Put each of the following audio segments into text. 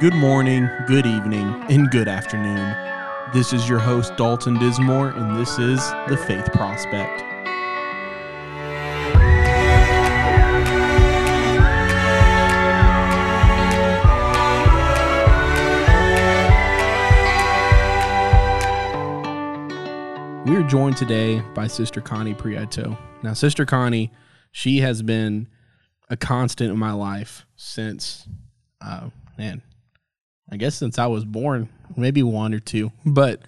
Good morning, good evening, and good afternoon. This is your host, Dalton Dismore, and this is The Faith Prospect. We are joined today by Sister Connie Prieto. Now, Sister Connie, she has been a constant in my life since, uh, man, I guess since I was born, maybe one or two, but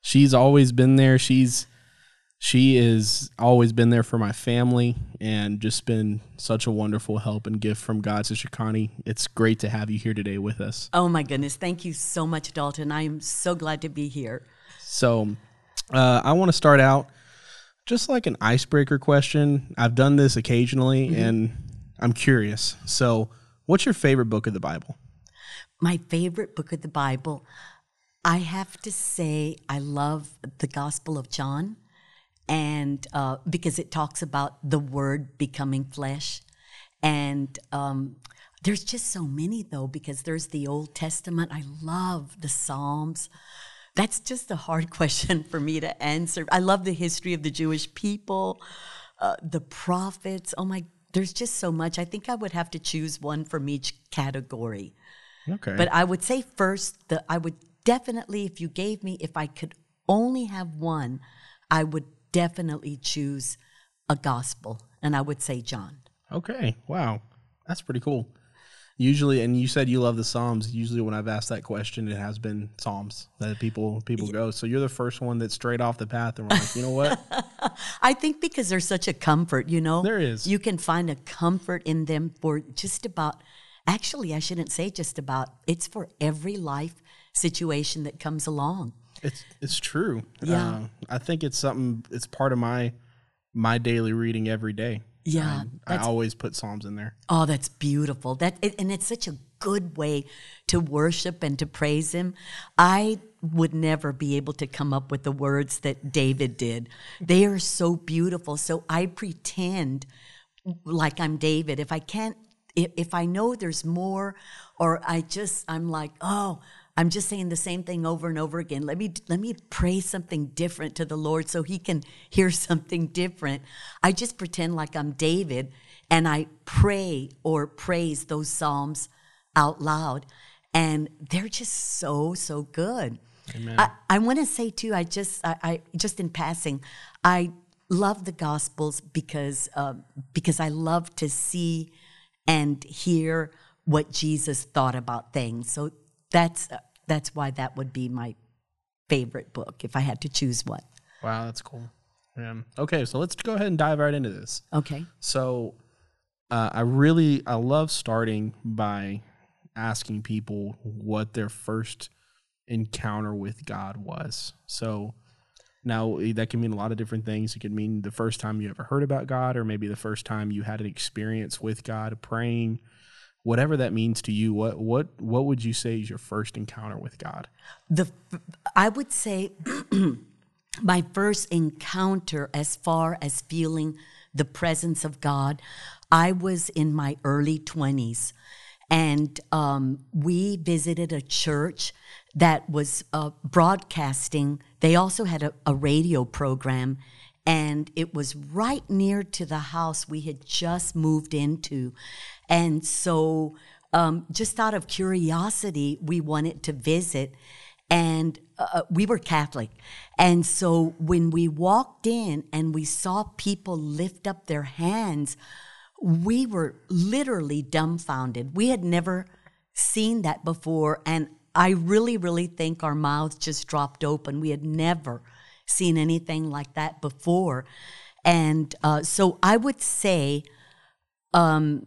she's always been there. She's she is always been there for my family and just been such a wonderful help and gift from God, Sister Connie. It's great to have you here today with us. Oh my goodness. Thank you so much, Dalton. I am so glad to be here. So, uh, I want to start out just like an icebreaker question. I've done this occasionally Mm-hmm. and I'm curious. So, what's your favorite book of the Bible? My favorite book of the Bible, I have to say, I love the Gospel of John, and uh, because it talks about the Word becoming flesh. And um, there's just so many, though, because there's the Old Testament. I love the Psalms. That's just a hard question for me to answer. I love the history of the Jewish people, uh, the prophets. Oh my, there's just so much. I think I would have to choose one from each category. Okay. But I would say first that I would definitely, if you gave me, if I could only have one, I would definitely choose a gospel, and I would say John. Okay. Wow. That's pretty cool. Usually, and you said you love the Psalms. Usually, when I've asked that question, it has been Psalms that people people go. So you're the first one that's straight off the path, and we're like, you know what? I think because there's such a comfort, you know, There is. You can find a comfort in them for just about. Actually, I shouldn't say just about. It's for every life situation that comes along. It's it's true. Yeah. Uh, I think it's something. It's part of my my daily reading every day. Yeah, Um, I always put Psalms in there. Oh, that's beautiful. That it, and it's such a good way to worship and to praise him. I would never be able to come up with the words that David did. They are so beautiful. So I pretend like I'm David. If I can't if, if I know there's more or I just I'm like, "Oh, I'm just saying the same thing over and over again. Let me let me pray something different to the Lord so he can hear something different. I just pretend like I'm David and I pray or praise those psalms out loud and they're just so so good. I, I want to say too. I just I, I just in passing, I love the Gospels because uh, because I love to see and hear what Jesus thought about things. So that's that's why that would be my favorite book if I had to choose one. Wow, that's cool. Yeah. Okay, so let's go ahead and dive right into this. Okay. So, uh, I really I love starting by asking people what their first encounter with God was. So now eh, that can mean a lot of different things. It could mean the first time you ever heard about God, or maybe the first time you had an experience with God, praying. Whatever that means to you, what what what would you say is your first encounter with God? The I would say my first encounter as far as feeling the presence of God, I was in my early 20s. And um, we visited a church that was uh, broadcasting. They also had a, a radio program, and it was right near to the house we had just moved into. And so, um, just out of curiosity, we wanted to visit and uh, we were Catholic. And so when we walked in and we saw people lift up their hands, we were literally dumbfounded. We had never seen that before. And I really, really think our mouths just dropped open. We had never seen anything like that before. And uh, so I would say, um,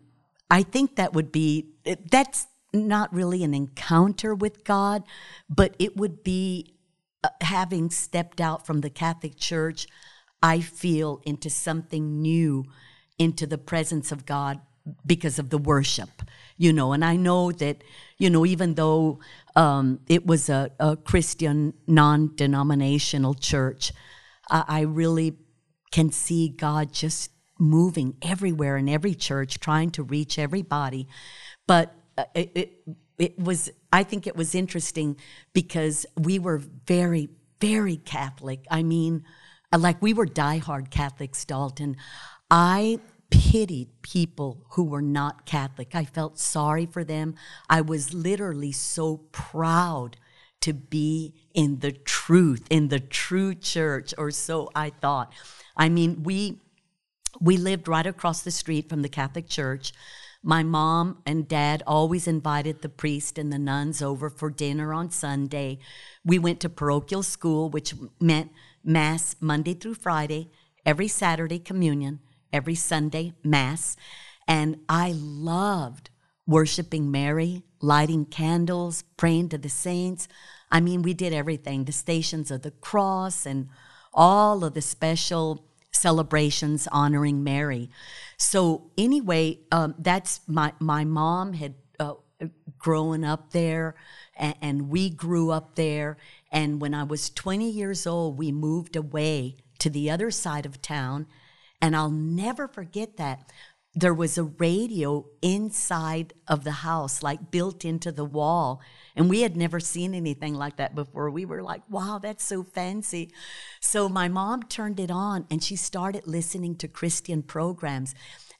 I think that would be, that's not really an encounter with God, but it would be uh, having stepped out from the Catholic Church, I feel into something new, into the presence of God because of the worship, you know. And I know that, you know, even though um, it was a, a Christian non denominational church, I, I really can see God just moving everywhere in every church, trying to reach everybody. But uh, it, it it was I think it was interesting because we were very very Catholic. I mean, like we were diehard Catholics, Dalton. I pitied people who were not Catholic. I felt sorry for them. I was literally so proud to be in the truth, in the true church, or so I thought. I mean, we we lived right across the street from the Catholic Church. My mom and dad always invited the priest and the nuns over for dinner on Sunday. We went to parochial school, which meant Mass Monday through Friday, every Saturday, communion, every Sunday, Mass. And I loved worshiping Mary, lighting candles, praying to the saints. I mean, we did everything the stations of the cross and all of the special celebrations honoring Mary. So anyway, um, that's my my mom had uh, grown up there, and, and we grew up there. And when I was 20 years old, we moved away to the other side of town, and I'll never forget that. There was a radio inside of the house, like built into the wall. And we had never seen anything like that before. We were like, wow, that's so fancy. So my mom turned it on and she started listening to Christian programs.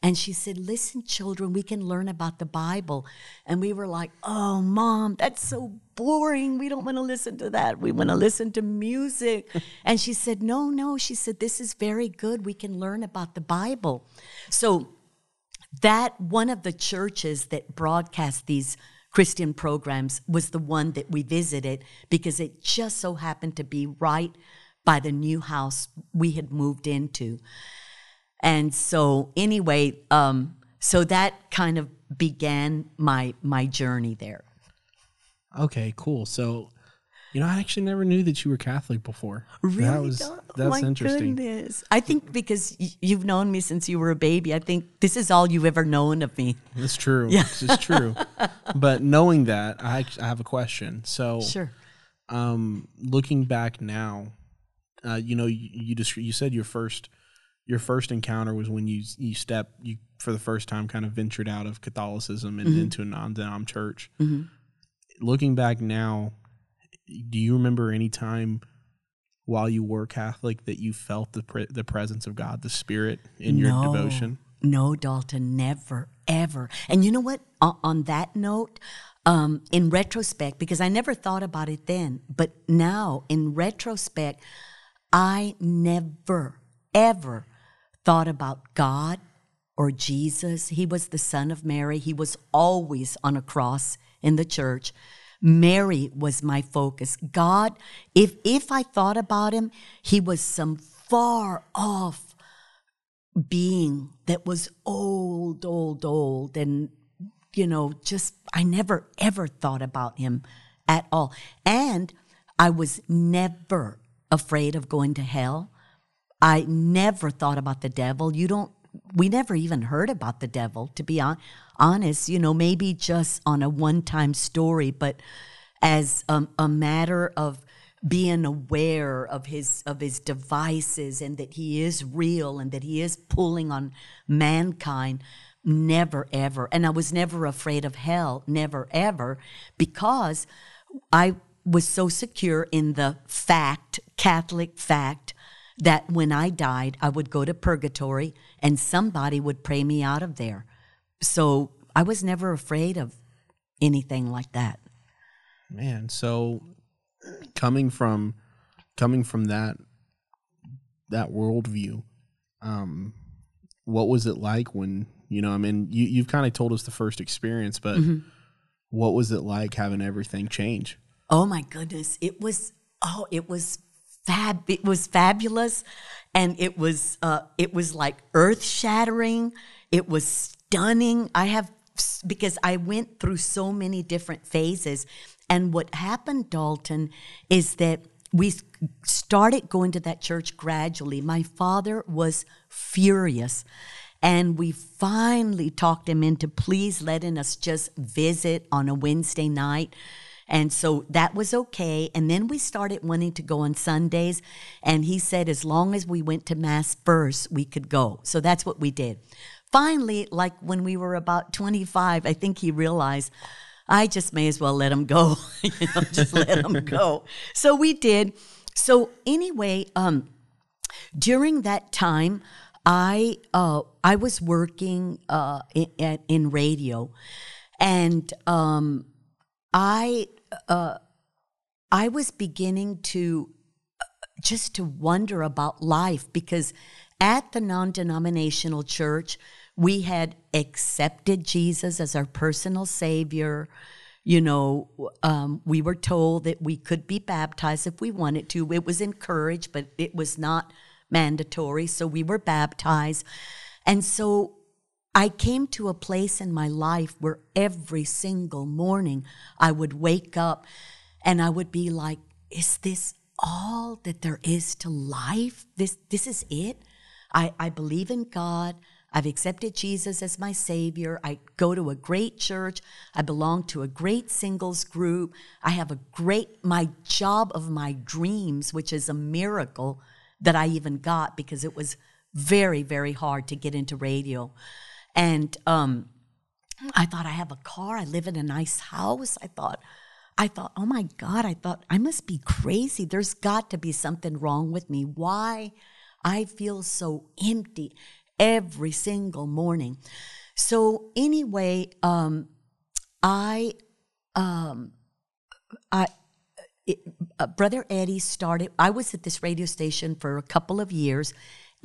And she said, Listen, children, we can learn about the Bible. And we were like, Oh, mom, that's so boring. We don't want to listen to that. We want to listen to music. and she said, No, no. She said, This is very good. We can learn about the Bible. So, that one of the churches that broadcast these Christian programs was the one that we visited because it just so happened to be right by the new house we had moved into. And so, anyway, um, so that kind of began my my journey there. Okay, cool. So, you know, I actually never knew that you were Catholic before. Really? That was that's my interesting. Goodness. I think because y- you've known me since you were a baby, I think this is all you've ever known of me. That's true. Yeah. This is true. but knowing that, I, I have a question. So, Sure. um, looking back now, uh, you know, you you, just, you said your first your first encounter was when you you step you for the first time kind of ventured out of Catholicism and into a non-denom church. Looking back now, do you remember any time while you were Catholic that you felt the pre- the presence of God, the Spirit in your No. devotion? No, Dalton, never, ever. And you know what? On, on that note, um, in retrospect, because I never thought about it then, but now in retrospect, I never, ever thought about God or Jesus. He was the Son of Mary. He was always on a cross in the church. Mary was my focus. God, if if I thought about him, he was some far off being that was old, old, old, and you know, just I never ever thought about him at all. And I was never afraid of going to hell. I never thought about the devil. You don't, we never even heard about the devil, to be hon- honest, you know, maybe just on a one time story, but as a matter of being aware of his of his devices and that he is real and that he is pulling on mankind never ever and i was never afraid of hell never ever because i was so secure in the fact catholic fact that when i died i would go to purgatory and somebody would pray me out of there so i was never afraid of anything like that Man, so coming from coming from that that worldview, um, what was it like when you know? I mean, you you've kind of told us the first experience, but what was it like having everything change? Oh my goodness. It was oh, it was fab it was fabulous and it was uh it was like earth-shattering. It was stunning. I have because I went through so many different phases and what happened Dalton is that we started going to that church gradually. My father was furious and we finally talked him into please letting us just visit on a Wednesday night. And so that was okay. And then we started wanting to go on Sundays. And he said, as long as we went to Mass first, we could go. So that's what we did. finally, like when we were about 25, I think he realized I just may as well let him go. you know, just let him go. So we did. So anyway, um, during that time, I uh, I was working uh, in, in radio, and um, I uh, I was beginning to uh, just to wonder about life because at the non-denominational church we had accepted Jesus as our personal savior. You know, um, we were told that we could be baptized if we wanted to. It was encouraged, but it was not mandatory. So we were baptized. And so I came to a place in my life where every single morning I would wake up and I would be like, is this all that there is to life? This, this is it? I, I believe in God. I've accepted Jesus as my Savior. I go to a great church. I belong to a great singles group. I have a great, my job of my dreams, which is a miracle that I even got because it was very, very hard to get into radio. And um, I thought, I have a car. I live in a nice house. I thought, I thought, oh my God, I thought, I must be crazy. There's got to be something wrong with me. Why? I feel so empty every single morning. So anyway, um, I, um, I, it, uh, Brother Eddie started. I was at this radio station for a couple of years,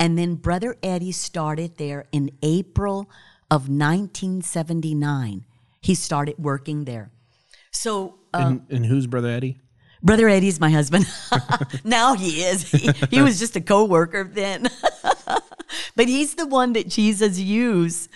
and then Brother Eddie started there in April of 1979. He started working there. So, um, and, and who's Brother Eddie? Brother Eddie's my husband. now he is. He, he was just a co-worker then. but he's the one that Jesus used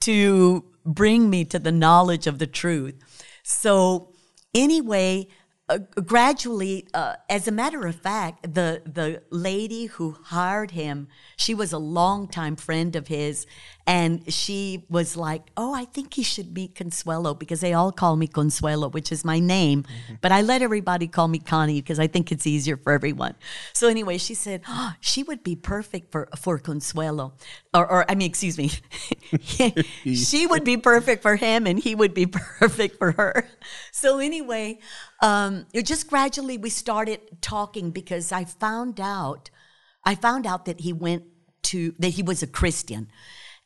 to bring me to the knowledge of the truth. So anyway, uh, gradually, uh, as a matter of fact, the the lady who hired him, she was a longtime friend of his, and she was like, "Oh, I think he should meet Consuelo because they all call me Consuelo, which is my name, mm-hmm. but I let everybody call me Connie because I think it's easier for everyone." So anyway, she said, oh, "She would be perfect for for Consuelo," or, or I mean, excuse me, she would be perfect for him, and he would be perfect for her. So anyway um, it just gradually we started talking because I found out, I found out that he went to that he was a Christian,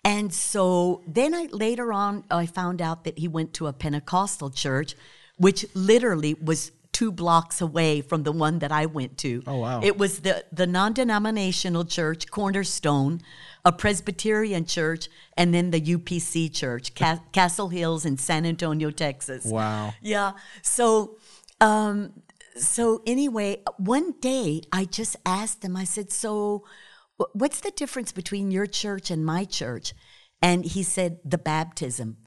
and so then I later on I found out that he went to a Pentecostal church, which literally was two blocks away from the one that I went to. Oh wow! It was the the non-denominational church Cornerstone, a Presbyterian church, and then the UPC church, Ca- Castle Hills in San Antonio, Texas. Wow. Yeah. So um, so anyway, one day I just asked him, I said, So what's the difference between your church and my church? And he said, The baptism.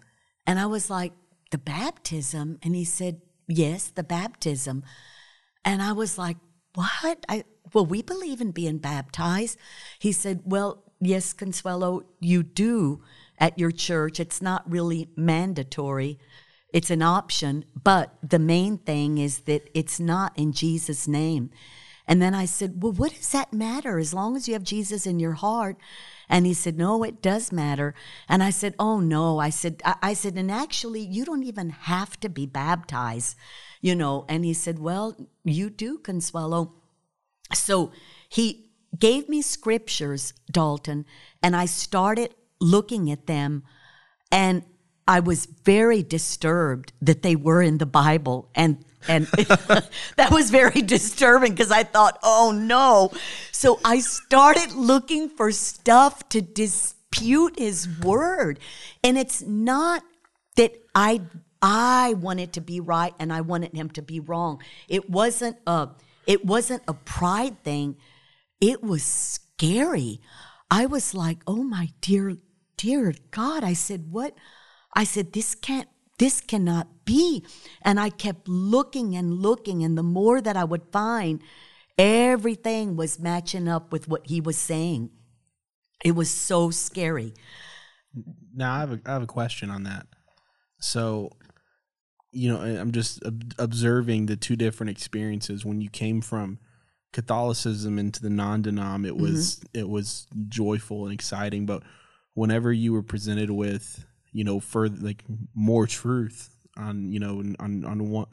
And I was like, The baptism? And he said, Yes, the baptism. And I was like, What? I well, we believe in being baptized. He said, Well, yes, Consuelo, you do at your church. It's not really mandatory. It's an option, but the main thing is that it's not in Jesus' name. And then I said, Well, what does that matter as long as you have Jesus in your heart? And he said, No, it does matter. And I said, Oh, no. I said, I, I said, and actually, you don't even have to be baptized, you know. And he said, Well, you do, Consuelo. So he gave me scriptures, Dalton, and I started looking at them. And I was very disturbed that they were in the Bible and and that was very disturbing because I thought, "Oh no." So I started looking for stuff to dispute his word. And it's not that I I wanted to be right and I wanted him to be wrong. It wasn't a it wasn't a pride thing. It was scary. I was like, "Oh my dear dear God." I said, "What I said, this can't, this cannot be. And I kept looking and looking, and the more that I would find, everything was matching up with what he was saying. It was so scary. Now I have a, I have a question on that. So, you know, I'm just observing the two different experiences when you came from Catholicism into the non-denom. It was mm-hmm. it was joyful and exciting, but whenever you were presented with, you know, further like more truth on, you know, on on one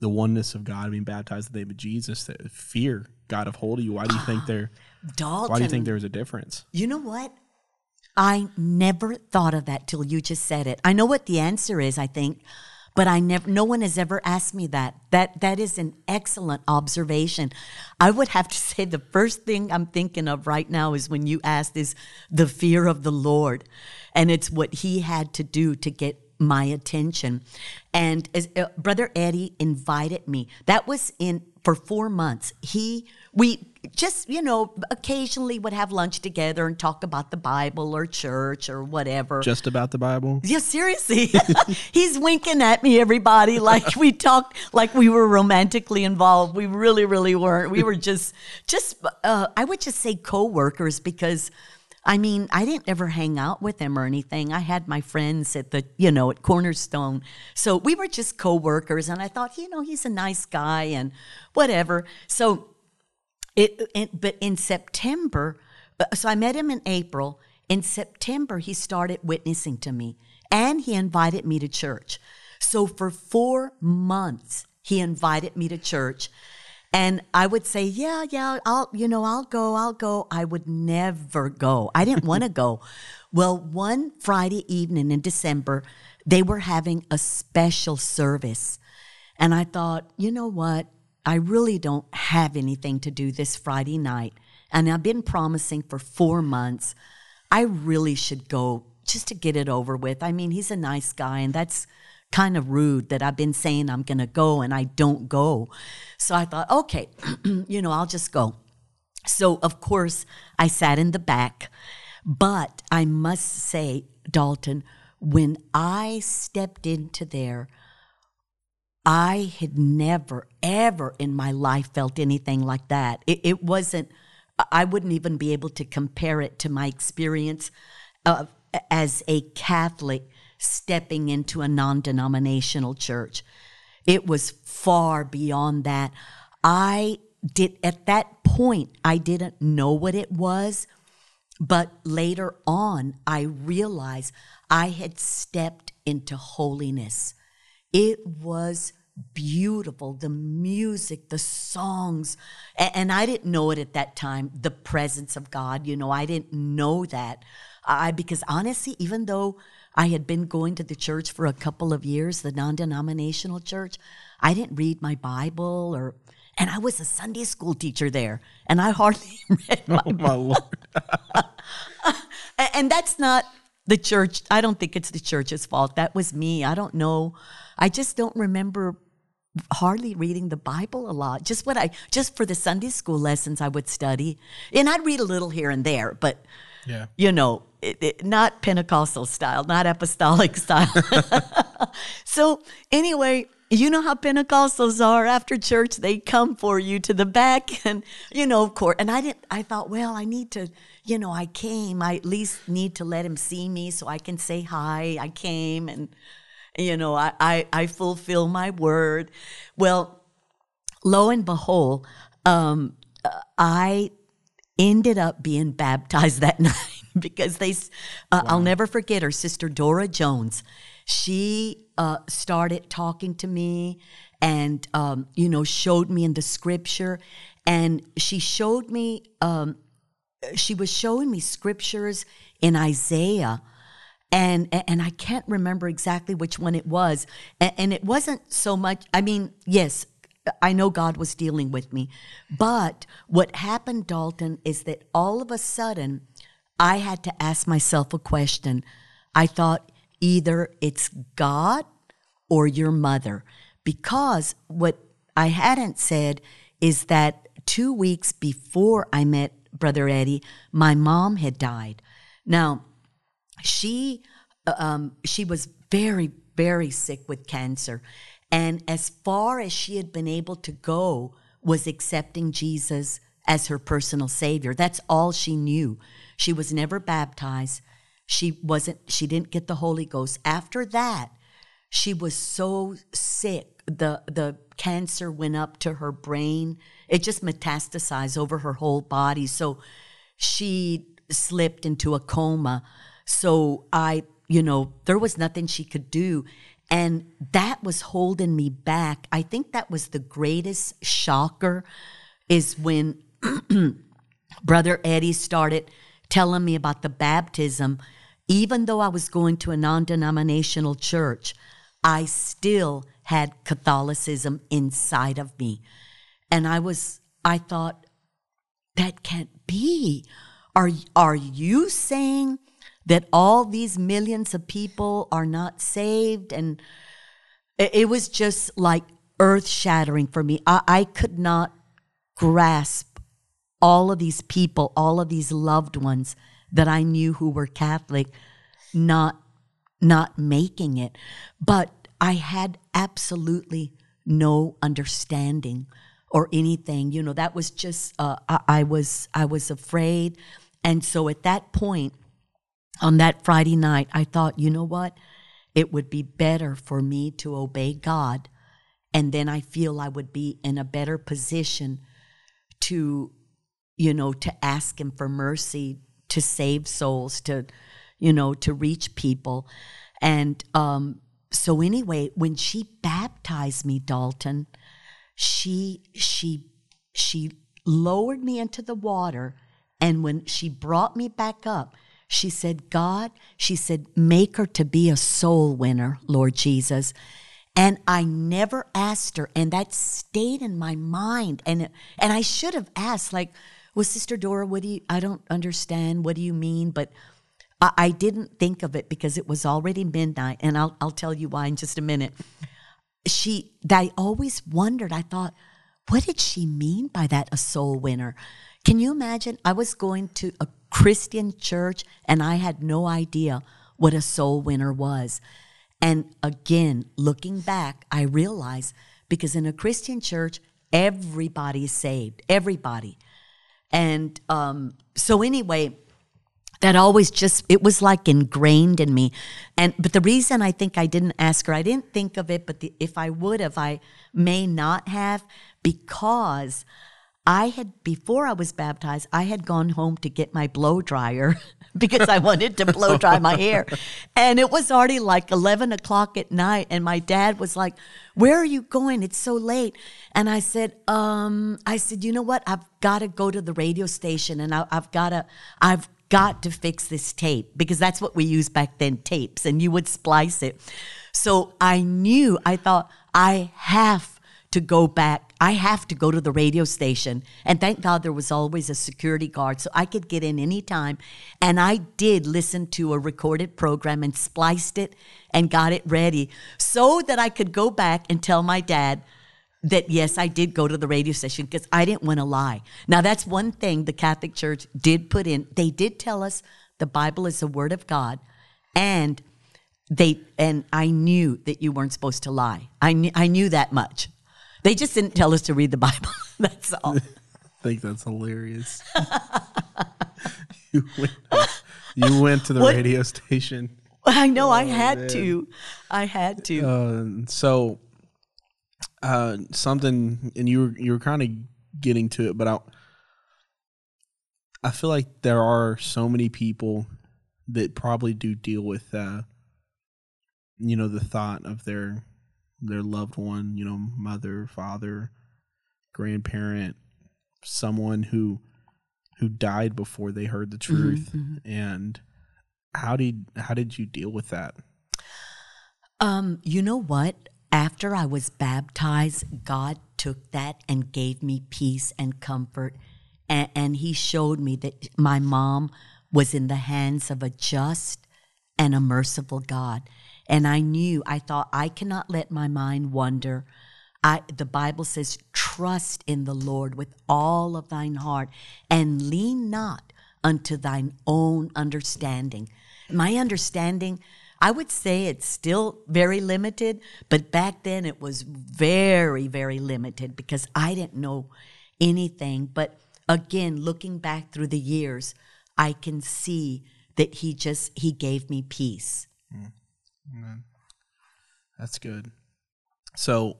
the oneness of God being baptized in the name of Jesus, that fear got a hold of you. Why do you think there? Dalton. Why do you think there's a difference? You know what? I never thought of that till you just said it. I know what the answer is, I think, but I never no one has ever asked me that. That that is an excellent observation. I would have to say the first thing I'm thinking of right now is when you asked is the fear of the Lord. And it's what he had to do to get my attention. And as uh, brother Eddie invited me. That was in for 4 months. He we just, you know, occasionally would have lunch together and talk about the Bible or church or whatever. Just about the Bible? Yeah, seriously. He's winking at me, everybody, like we talked, like we were romantically involved. We really, really weren't. We were just, just, uh, I would just say co-workers because, I mean, I didn't ever hang out with him or anything. I had my friends at the, you know, at Cornerstone. So we were just co-workers, and I thought, you know, he's a nice guy and whatever. So it, it, but in September, so I met him in April. In September, he started witnessing to me and he invited me to church. So for four months, he invited me to church. And I would say, yeah, yeah, I'll, you know, I'll go, I'll go. I would never go. I didn't want to go. Well, one Friday evening in December, they were having a special service. And I thought, you know what? I really don't have anything to do this Friday night. And I've been promising for four months. I really should go just to get it over with. I mean, he's a nice guy, and that's kind of rude that I've been saying I'm going to go and I don't go. So I thought, okay, you know, I'll just go. So, of course, I sat in the back. But I must say, Dalton, when I stepped into there, I had never, ever in my life felt anything like that. It, it, wasn't, I wouldn't even be able to compare it to my experience of, as a Catholic stepping into a non denominational church. It was far beyond that. I did, at that point, I didn't know what it was. But later on, I realized I had stepped into holiness. It was beautiful the music the songs and, and, i didn't know it at that time the presence of god you know i didn't know that i because honestly even though i had been going to the church for a couple of years the non-denominational church i didn't read my bible or and i was a sunday school teacher there and i hardly read my, oh, my lord. And that's not the church i don't think it's the church's fault that was me i don't know I just don't remember hardly reading the Bible a lot. Just what I just for the Sunday school lessons I would study, and I'd read a little here and there, but yeah, you know, it, it, not Pentecostal style, not apostolic style. so anyway. You know how Pentecostals are. After church, they come for you to the back, and you know, of course. And I didn't. I thought, well, I need to, you know, I came. I at least need to let him see me so I can say hi. I came, and you know, I, I, I fulfill my word. Well, lo and behold, um, I ended up being baptized that night because they, uh, wow. I'll never forget her sister Dora Jones. She uh, started talking to me and, um, you know, showed me in the scripture. And she showed me, um, she was showing me scriptures in Isaiah and and I can't remember exactly which one it was. And, and, it wasn't so much. I mean, yes, I know God was dealing with me, but what happened, Dalton, is that all of a sudden I had to ask myself a question. I thought either it's God or your mother, because what I hadn't said is that two weeks before I met Brother Eddie, my mom had died. Now she uh, um, she was very very sick with cancer. And as far as she had been able to go was accepting jesus as her personal savior. That's all she knew. She was never baptized. She wasn't she didn't get the holy ghost. After that she was so sick the the cancer went up to her brain. It just metastasized over her whole body. So she slipped into a coma So I, you know, there was nothing she could do. And that was holding me back. I think that was the greatest shocker is when Brother Eddie started telling me about the baptism. Even though I was going to a non denominational church, I still had Catholicism inside of me. And I was, I thought, that can't be. Are, are you saying that all these millions of people are not saved? And it, it was just like earth shattering for me. I, I could not grasp all of these people, all of these loved ones that I knew who were Catholic, not not making it. But I had absolutely no understanding or anything. You know, that was just uh, I, I was I was afraid, and so at that point, on that Friday night, I thought, you know what, it would be better for me to obey God, and then I feel I would be in a better position to, you know, to ask Him for mercy to save souls, to, you know, to reach people, and um, so anyway, when she baptized me, Dalton she she she lowered me into the water and when she brought me back up she said god she said make her to be a soul winner lord jesus. And i never asked her and that stayed in my mind. And and i should have asked like well sister dora what do you i don't understand. What do you mean? But I, I didn't think of it because it was already midnight. And i'll, I'll tell you why in just a minute. She I always wondered, I thought, what did she mean by that a soul winner? Can you imagine? I was going to a Christian church and I had no idea what a soul winner was. And again, looking back, I realized because in a Christian church, everybody's saved, everybody. And um, so, anyway, that always just it was like ingrained in me and but the reason i think i didn't ask her i didn't think of it but the, if i would have i may not have because i had before i was baptized i had gone home to get my blow dryer because i wanted to blow dry my hair and it was already like 11 o'clock at night and my dad was like where are you going it's so late and i said um i said you know what i've got to go to the radio station and I, i've got to i've got to fix this tape because that's what we used back then tapes and you would splice it. So I knew, I thought, I have to go back. I have to go to the radio station. And thank God there was always a security guard so I could get in anytime. And I did listen to a recorded program and spliced it and got it ready so that I could go back and tell my dad, that yes, I did go to the radio station because I didn't want to lie. Now, that's one thing the Catholic Church did put in. They did tell us the Bible is the Word of God, and they and I knew that you weren't supposed to lie. I knew, I knew that much. They just didn't tell us to read the Bible. that's all. I think that's hilarious. you, went, you went to the what? radio station. I know. Oh, I had man. to. I had to. Uh, so uh, something, and you were you were kind of getting to it, but I I feel like there are so many people that probably do deal with uh, you know the thought of their their loved one, you know, mother, father, grandparent, someone who who died before they heard the mm-hmm, truth mm-hmm. and how did how did you deal with that um you know what after I was baptized, God took that and gave me peace and comfort. And, and, He showed me that my mom was in the hands of a just and a merciful God. And I knew, I thought, I cannot let my mind wander. I, the Bible says, trust in the Lord with all of thine heart and lean not unto thine own understanding. My understanding I would say it's still very limited, but back then it was very, very limited because I didn't know anything. But again, looking back through the years, I can see that he just he gave me peace. Mm. That's good. So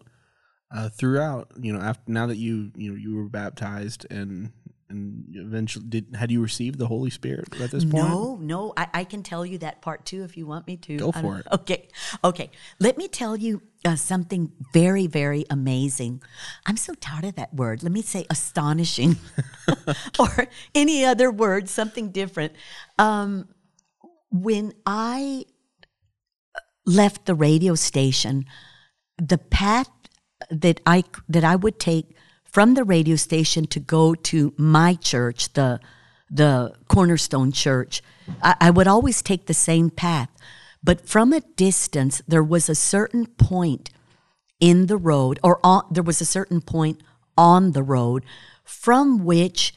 uh, throughout, you know, after now that you you know you were baptized and and eventually did had you received the Holy Spirit at this point? No, no, I, I can tell you that part too if you want me to. Go for it. Okay, okay. Let me tell you uh, something very, very amazing. I'm so tired of that word. Let me say astonishing or any other word, something different. Um, when I left the radio station, the path that I that I would take from the radio station to go to my church, the the Cornerstone Church, I, I would always take the same path. But from a distance, there was a certain point in the road, or on, there was a certain point on the road from which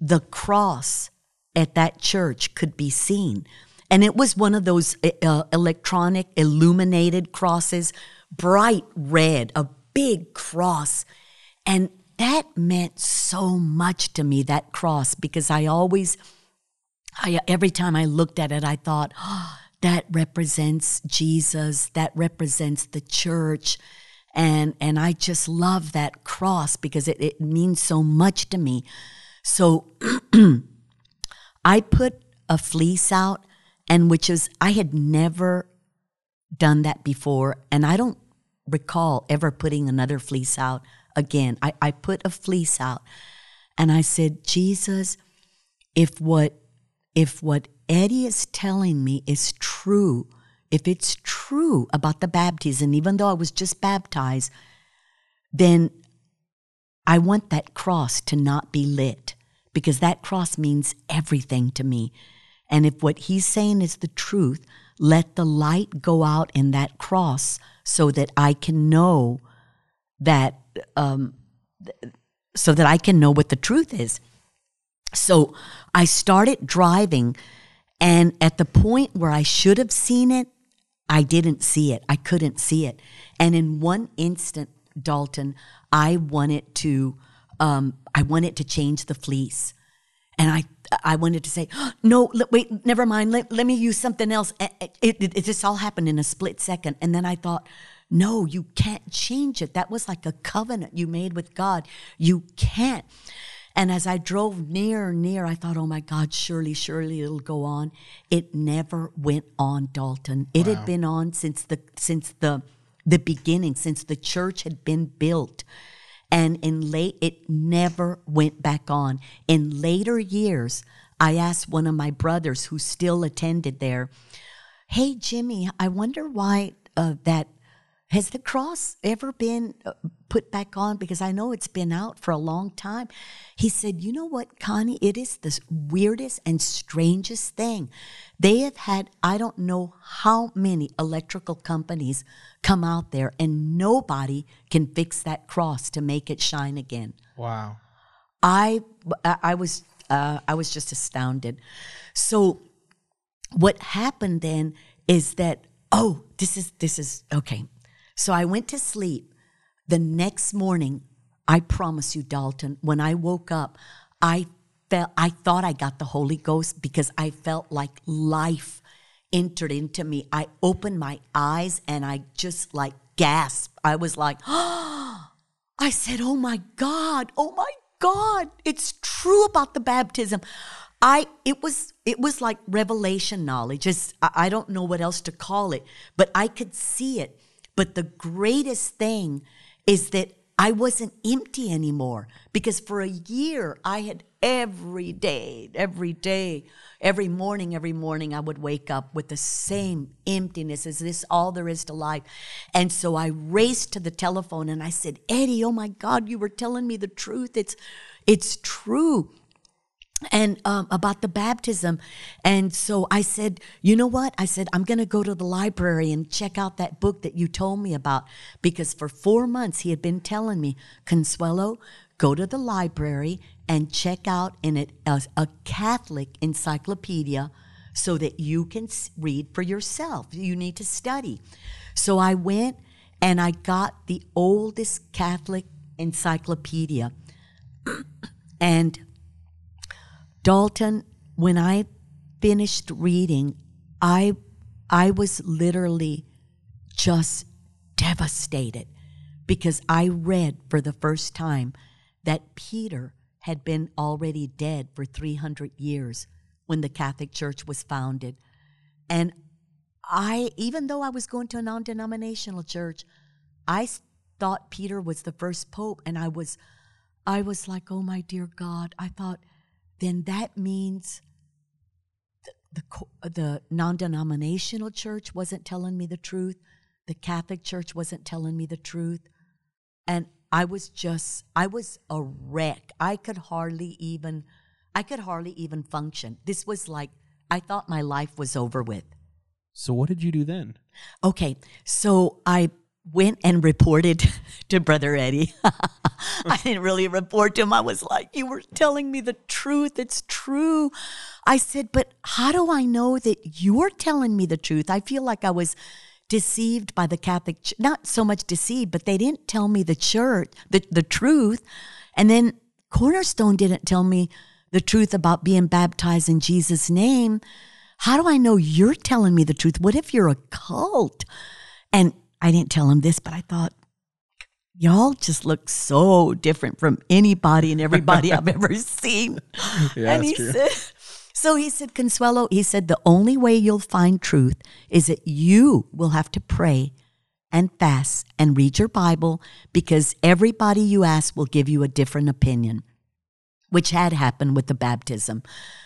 the cross at that church could be seen. And it was one of those uh, electronic illuminated crosses, bright red, a big cross. And that meant so much to me, that cross, because I always, I, every time I looked at it, I thought, oh, that represents Jesus, that represents the church. And, and I just love that cross because it, it means so much to me. So I put a fleece out, and which is, I had never done that before, and I don't recall ever putting another fleece out again. I, I put a fleece out, and I said, Jesus, if what if what Eddie is telling me is true, if it's true about the baptism, even though I was just baptized, then I want that cross to not be lit because that cross means everything to me. And if what he's saying is the truth, let the light go out in that cross so that I can know that, um, so that I can know what the truth is. So I started driving, and at the point where I should have seen it, I didn't see it. I couldn't see it. And in one instant, Dalton, I wanted to, um, I wanted to change the fleece, and I, I wanted to say, no, le- wait, never mind. Let, let me use something else. It, it, it, just all happened in a split second, and then I thought, no, you can't change it. That was like a covenant you made with God. You can't. And as I drove near and near, I thought, oh my God, surely, surely it'll go on. It never went on, Dalton. It had been on since the since the the beginning, since the church had been built. And in late it never went back on. In later years, I asked one of my brothers who still attended there, Hey Jimmy, I wonder why uh, that has the cross ever been uh, put back on? Because I know it's been out for a long time. He said, You know what, Connie? It is the weirdest and strangest thing. They have had, I don't know how many electrical companies come out there, and nobody can fix that cross to make it shine again. Wow. I, I was, uh, I was just astounded. So, what happened then is that oh, this is this is okay. So I went to sleep. The next morning, I promise you, Dalton, when I woke up, I felt I thought I got the Holy Ghost because I felt like life entered into me. I opened my eyes and I just like gasped. I was like, I said, "Oh my God! Oh my God! It's true about the baptism." I it was it was like revelation knowledge. It's, I don't know what else to call it, but I could see it. But the greatest thing is that I wasn't empty anymore because for a year I had every day, every day, every morning, every morning I would wake up with the same emptiness. Is this all there is to life? And so I raced to the telephone and I said, Eddie, oh my God, you were telling me the truth. It's it's true and um, about the baptism. And so I said, you know what? I said, I'm going to go to the library and check out that book that you told me about. Because for four months, he had been telling me, Consuelo, go to the library and check out in it a, a Catholic encyclopedia so that you can read for yourself. You need to study. So I went and I got the oldest Catholic encyclopedia. and Dalton, when I finished reading, I I was literally just devastated because I read for the first time that Peter had been already dead for 300 years when the Catholic Church was founded. And I, even though I was going to a non denominational church, I thought Peter was the first pope. And I was, I was like, oh my dear God. I thought, then that means the, the, the non denominational church wasn't telling me the truth. The Catholic Church wasn't telling me the truth. And I was just, I was a wreck. I could hardly even, I could hardly even function. This was like, I thought my life was over with. So, what did you do then? Okay, so I went and reported to Brother Eddie. I didn't really report to him. I was like, You were telling me the truth. It's true. I said, But how do I know that you're telling me the truth? I feel like I was deceived by the Catholic, Ch- not so much deceived, but they didn't tell me the church, the, the truth. And then Cornerstone didn't tell me the truth about being baptized in Jesus' name. How do I know you're telling me the truth? What if you're a cult? And I didn't tell him this, but I thought, y'all just look so different from anybody and everybody I've ever seen. Yeah, and he true. said, so he said, Consuelo, he said, the only way you'll find truth is that you will have to pray and fast and read your Bible because everybody you ask will give you a different opinion, which had happened with the baptism.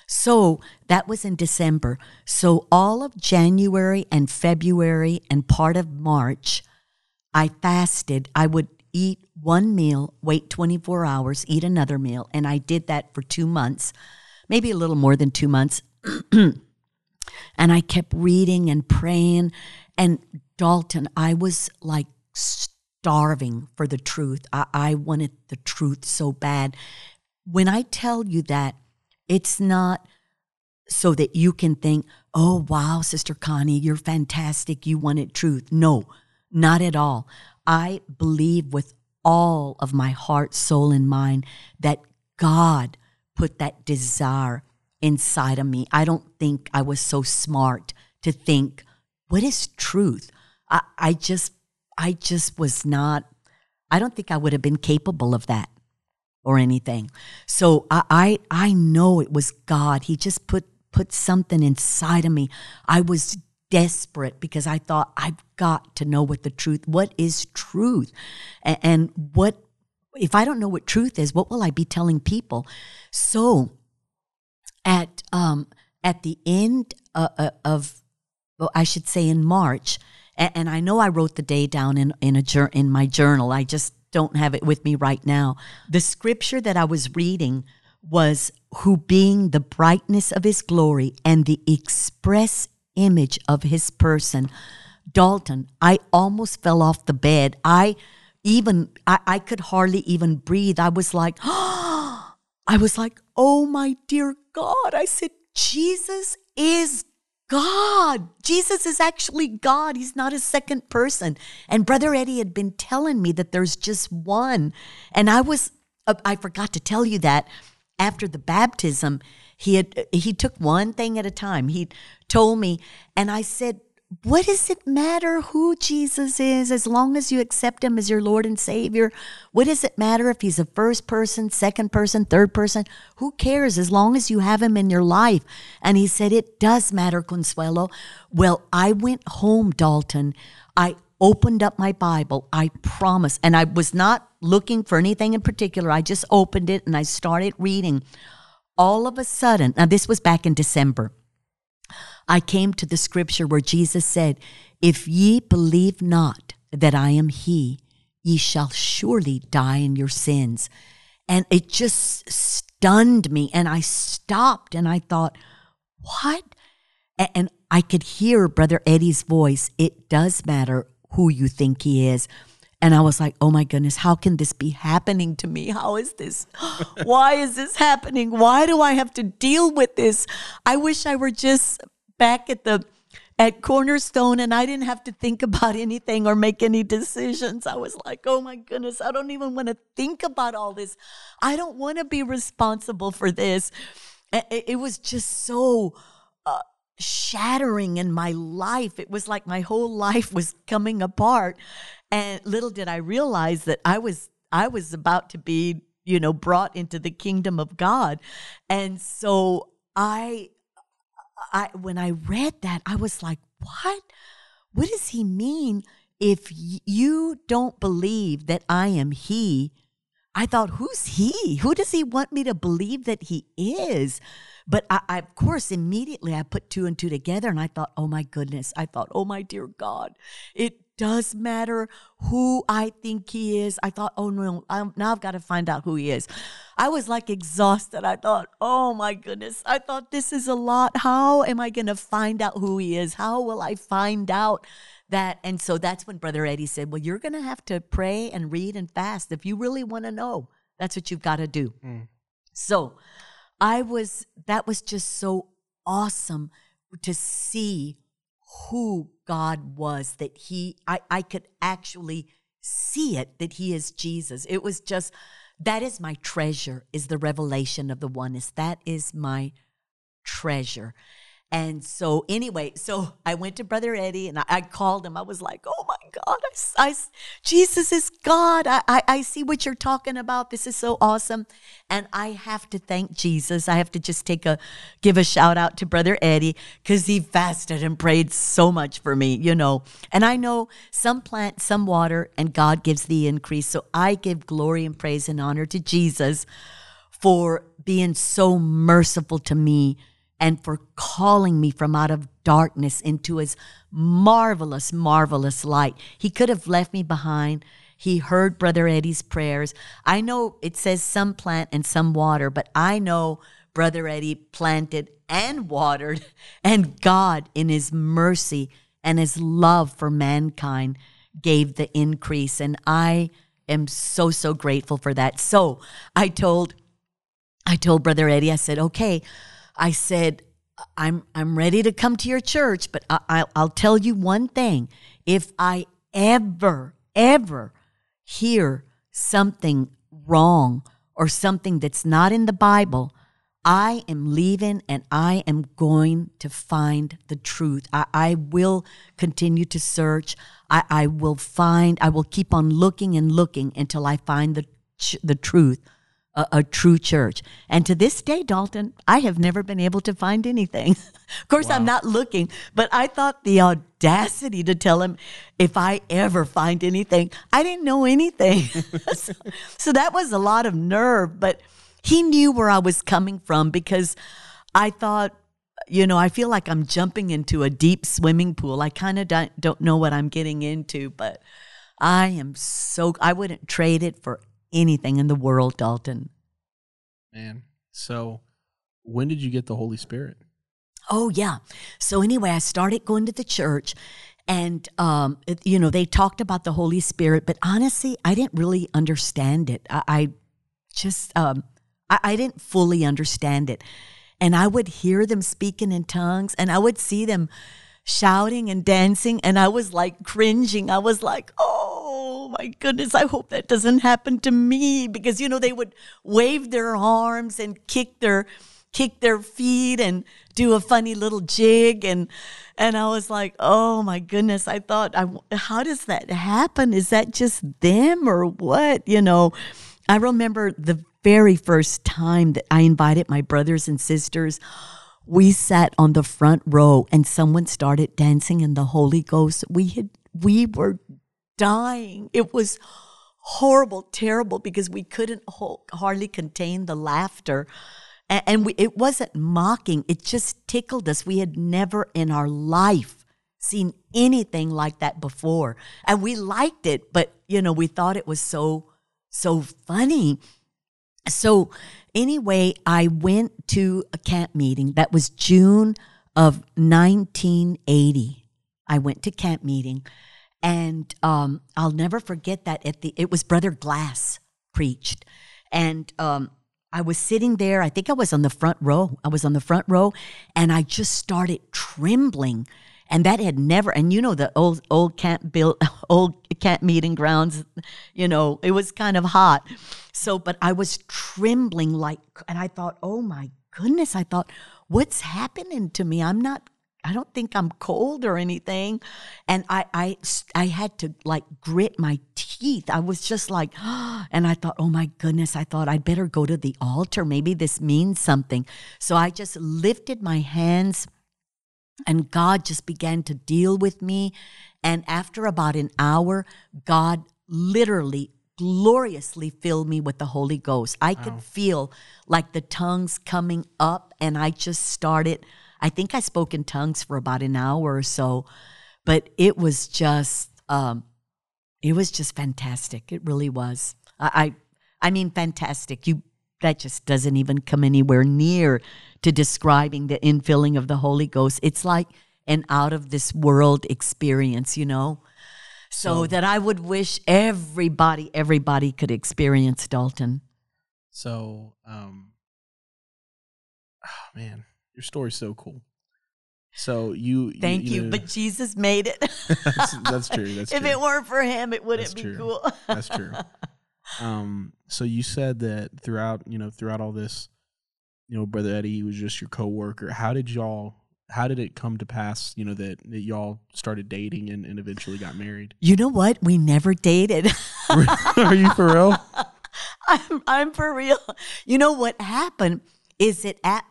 So that was in December. So all of January and February and part of March, I fasted. I would eat one meal, wait 24 hours, eat another meal. And I did that for two months, maybe a little more than two months. and I kept reading and praying. And Dalton, I was like starving for the truth. I, I wanted the truth so bad. When I tell you that, it's not so that you can think, oh, wow, Sister Connie, you're fantastic. You wanted truth. No, not at all. I believe with all of my heart, soul, and mind that God put that desire inside of me. I don't think I was so smart to think, what is truth? I, I just, I just was not, I don't think I would have been capable of that or anything. So I, I, I know it was God. He just put, put something inside of me. I was desperate because I thought I've got to know what the truth, what is truth, and, and what if I don't know what truth is, what will I be telling people? So at um, at the end uh, uh, of, well, I should say in March, and, and, I know I wrote the day down in in a in my journal. I just don't have it with me right now. The scripture that I was reading was who being the brightness of his glory and the express image of his person. Dalton, I almost fell off the bed. I even I, I could hardly even breathe. I was like, I was like, oh my dear God. I said, Jesus is God. Jesus is actually God. He's not a second person. And Brother Eddie had been telling me that there's just one. And I was, uh, I forgot to tell you that after the baptism, he had, he took one thing at a time. He told me, and I said, what does it matter who Jesus is as long as you accept him as your Lord and Savior? What does it matter if he's a first person, second person, third person? Who cares as long as you have him in your life? And he said, It does matter, Consuelo. Well, I went home, Dalton. I opened up my Bible. I promise. And I was not looking for anything in particular. I just opened it and I started reading. All of a sudden, now this was back in December. I came to the scripture where Jesus said, If ye believe not that I am He, ye shall surely die in your sins. And it just stunned me. And I stopped and I thought, What? And I could hear Brother Eddie's voice. It does matter who you think He is. And I was like, oh my goodness, how can this be happening to me? How is this? Why is this happening? Why do I have to deal with this? I wish I were just back at the at Cornerstone and I didn't have to think about anything or make any decisions. I was like, oh my goodness, I don't even want to think about all this. I don't want to be responsible for this. It was just so uh, shattering in my life. It was like my whole life was coming apart. And little did I realize that I was I was about to be you know, brought into the kingdom of God. And so I I when I read that, I was like, what? What does he mean if you don't believe that I am he? I thought, who's he? Who does he want me to believe that he is? But I, I, of course, immediately I put two and two together and I thought, oh my goodness. I thought, oh my dear God, it does matter who I think he is. I thought, oh no, I'm, now I've got to find out who he is. I was like exhausted. I thought, oh my goodness, I thought this is a lot. How am I going to find out who he is? How will I find out? that and so that's when brother eddie said well you're going to have to pray and read and fast if you really want to know that's what you've got to do mm. so i was that was just so awesome to see who God was, that he, I, I could actually see it, that he is Jesus. It was just, that is my treasure, is the revelation of the oneness. That is my treasure. And so, anyway, so I went to Brother Eddie and I, I called him. I was like, oh my God, I, I, Jesus is God. I, I, I see what you're talking about. This is so awesome. And I have to thank Jesus. I have to just take a, give a shout out to Brother Eddie because he fasted and prayed so much for me, you know. And I know some plant, some water, and God gives the increase. So I give glory and praise and honor to Jesus for being so merciful to me and for calling me from out of darkness into his marvelous, marvelous light. He could have left me behind. He heard Brother Eddie's prayers. I know it says some plant and some water, but I know Brother Eddie planted and watered, and God, in his mercy and his love for mankind, gave the increase. And I am so, so grateful for that. So I told, I told Brother Eddie, I said, okay, I said, I'm I'm ready to come to your church, but I, I, I'll tell you one thing: if I ever ever hear something wrong or something that's not in the Bible, I am leaving and I am going to find the truth. I, I will continue to search. I, I will find, I will keep on looking and looking until I find the, the truth a, a, true church. And to this day, Dalton, I have never been able to find anything. of course, wow. I'm not looking, but I thought the audacity to tell him if I ever find anything, I didn't know anything. so, so that was a lot of nerve, but he knew where I was coming from because I thought, you know, I feel like I'm jumping into a deep swimming pool. I kind of don't, don't know what I'm getting into, but I am so, I wouldn't trade it for anything in the world, Dalton. Man. So when did you get the Holy Spirit? Oh, yeah. So, anyway, I started going to the church and, um, you know, they talked about the Holy Spirit, but honestly, I didn't really understand it. I, I just, um, I, I didn't fully understand it. And I would hear them speaking in tongues and I would see them shouting and dancing, and I was like cringing. I was like, oh, my goodness, I hope that doesn't happen to me because you know they would wave their arms and kick their kick their feet and do a funny little jig and and I was like, "Oh my goodness, I thought I how does that happen? Is that just them or what?" You know, I remember the very first time that I invited my brothers and sisters we sat on the front row and someone started dancing in the Holy Ghost. We had we were dying. It was horrible, terrible because we couldn't hardly contain the laughter. And we, it wasn't mocking, it just tickled us. We had never in our life seen anything like that before. And we liked it, but you know, we thought it was so so funny. So anyway, I went to a camp meeting. That was June of 1980. I went to camp meeting and um, I'll never forget that at the it was Brother Glass preached, and um, I was sitting there. I think I was on the front row. I was on the front row, and I just started trembling. And that had never, and you know the old old camp built old camp meeting grounds, you know it was kind of hot, so but I was trembling like, and I thought, oh my goodness, I thought, what's happening to me? I'm not I don't think I'm cold or anything. And I, I, I had to like grit my teeth. I was just like, and I thought, oh my goodness, I thought I'd better go to the altar. Maybe this means something. So I just lifted my hands and God just began to deal with me. And after about an hour, God literally gloriously filled me with the Holy Ghost. I could feel like the tongues coming up, and I just started I think I spoke in tongues for about an hour or so, but it was just, um, it was just fantastic. It really was. I, I, I mean, fantastic. You that just doesn't even come anywhere near to describing the infilling of the Holy Ghost. It's like an out of this world experience, you know. So, that I would wish everybody, everybody could experience Dalton. So, um, oh man, your story's so cool. So you thank you, you, know, but Jesus made it. that's, that's, true. That's if true. it weren't for him, it wouldn't that's be true. cool. that's true. Um, so you said that throughout, you know, throughout all this, you know, brother Eddie was just your coworker. How did y'all? How did it come to pass? You know that, that y'all started dating and, and eventually got married. You know what? We never dated. Are you for real? I'm I'm for real. You know what happened? is it at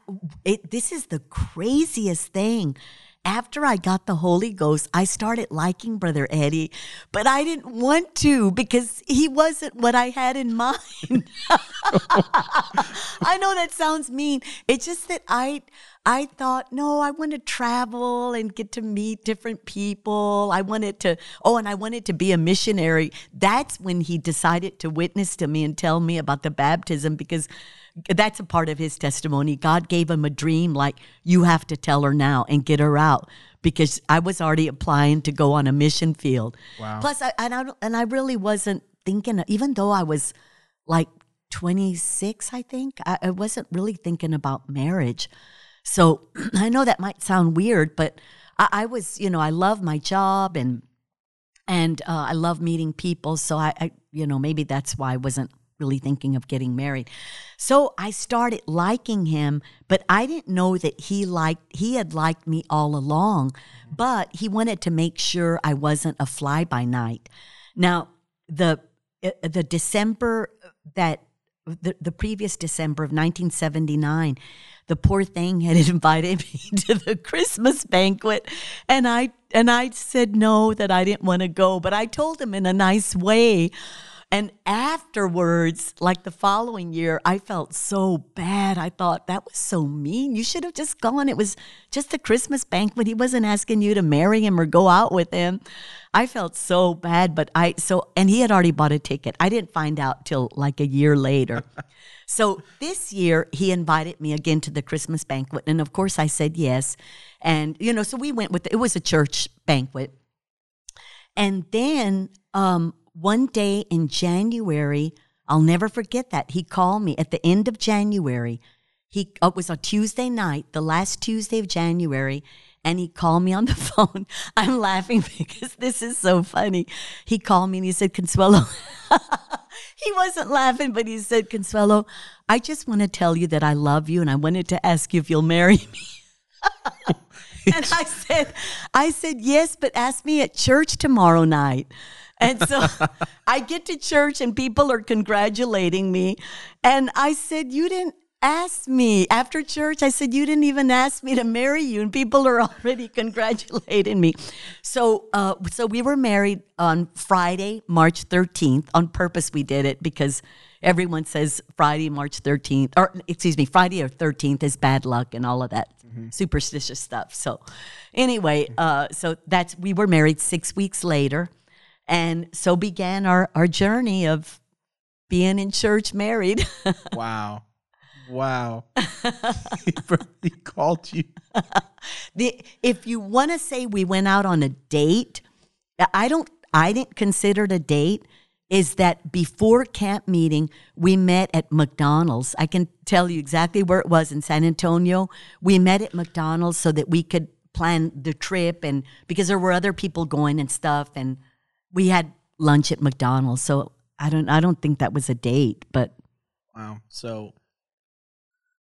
it this is the craziest thing after I got the Holy Ghost, I started liking Brother Eddie, but I didn't want to because he wasn't what I had in mind. I know that sounds mean. It's just that I I thought, no, I want to travel and get to meet different people. I wanted to, oh, and I wanted to be a missionary. That's when he decided to witness to me and tell me about the baptism because that's a part of his testimony. God gave him a dream like, you have to tell her now and get her out because I was already applying to go on a mission field. Wow. Plus, I, and, I, and I really wasn't thinking, even though I was like 26, I think, I, I wasn't really thinking about marriage. So I know that might sound weird, but I, I was, you know, I love my job and and uh, I love meeting people. So I, I, you know, maybe that's why I wasn't really thinking of getting married. So I started liking him, but I didn't know that he liked he had liked me all along, but he wanted to make sure I wasn't a fly by night. Now, the uh, the December that the, the previous December of 1979, the poor thing had invited me to the Christmas banquet and I and I said no that I didn't want to go, but I told him in a nice way and afterwards, like the following year, I felt so bad. I thought that was so mean. You should have just gone. It was just a Christmas banquet. He wasn't asking you to marry him or go out with him. I felt so bad, but I so and he had already bought a ticket. I didn't find out till like a year later. so this year he invited me again to the Christmas banquet, and of course I said yes. And you know, so we went with it was a church banquet. And then um one day in January, I'll never forget that. He called me at the end of January. He oh, it was a Tuesday night, the last Tuesday of January, and he called me on the phone. I'm laughing because this is so funny. He called me and he said, "Consuelo." he wasn't laughing, but he said, "Consuelo, I just want to tell you that I love you and I wanted to ask you if you'll marry me." and I said, I said, "Yes, but ask me at church tomorrow night." And so I get to church and people are congratulating me. And I said, You didn't ask me after church. I said, You didn't even ask me to marry you. And people are already congratulating me. So, uh, so we were married on Friday, March 13th. On purpose, we did it because everyone says Friday, March 13th, or excuse me, Friday or 13th is bad luck and all of that mm-hmm. superstitious stuff. So, anyway, uh, so that's, we were married six weeks later. And so began our, our journey of being in church married. wow. Wow. he called you. the, if you want to say we went out on a date, I don't I didn't consider it a date is that before camp meeting, we met at McDonald's. I can tell you exactly where it was in San Antonio. We met at McDonald's so that we could plan the trip and because there were other people going and stuff and we had lunch at McDonald's, so I don't I don't think that was a date, but wow. So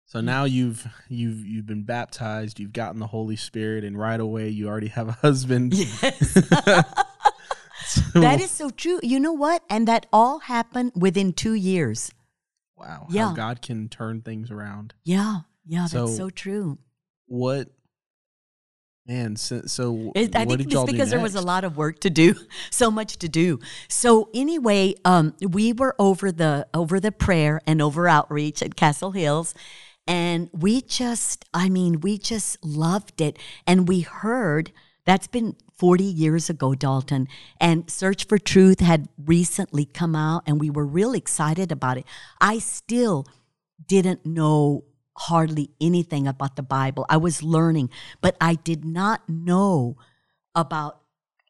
So now you've you've you've been baptized, you've gotten the Holy Spirit, and right away you already have a husband. Yes. that is so true. You know what? And that all happened within two years. wow, Yeah. how God can turn things around. Yeah. Yeah. So- that's so true. What man? So, so It, I think it's because there was a lot of work to do, so much to do. So anyway, um, we were over the over the prayer and over outreach at Castle Hills, and we just, I mean, we just loved it, and we heard that's been 40 years ago, Dalton, and Search for Truth had recently come out, and we were real excited about it. I still didn't know hardly anything about the Bible. I was learning, but I did not know about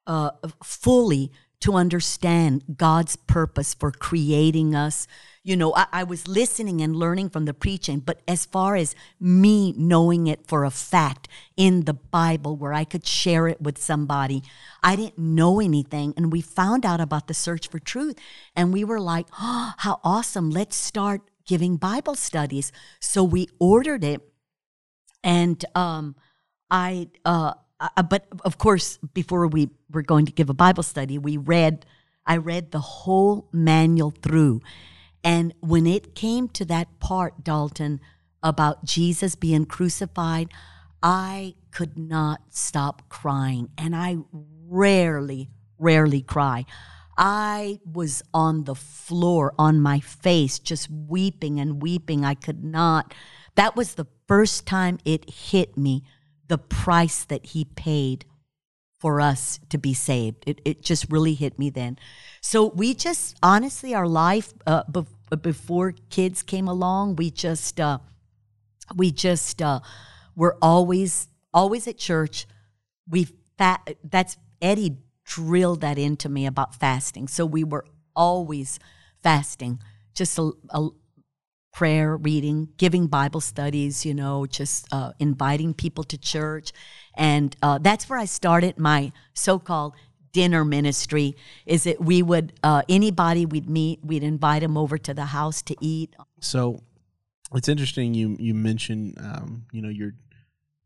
uh, fully to understand God's purpose for creating us. You know, I, I was listening and learning from the preaching, but as far as me knowing it for a fact in the Bible where I could share it with somebody, I didn't know anything. And we found out about the search for truth, and we were like, oh, how awesome. Let's start giving Bible studies. So we ordered it and um, I, uh, but of course, before we were going to give a Bible study, we read, I read the whole manual through. And when it came to that part, Dalton, about Jesus being crucified, I could not stop crying. And I rarely, rarely cry. I was on the floor, on my face, just weeping and weeping. I could not. That was the first time it hit me the price that he paid for us to be saved. It, it just really hit me then. So we just, honestly, our life uh, bef- before kids came along, we just, uh, we just uh, were always, always at church. We fa- that's Eddie drilled that into me about fasting. So we were always fasting, just a, a prayer, reading, giving Bible studies, you know, just uh, inviting people to church. And uh, that's where I started my so called dinner ministry is that we would uh, anybody we'd meet we'd invite them over to the house to eat So it's interesting you you mentioned um, you know your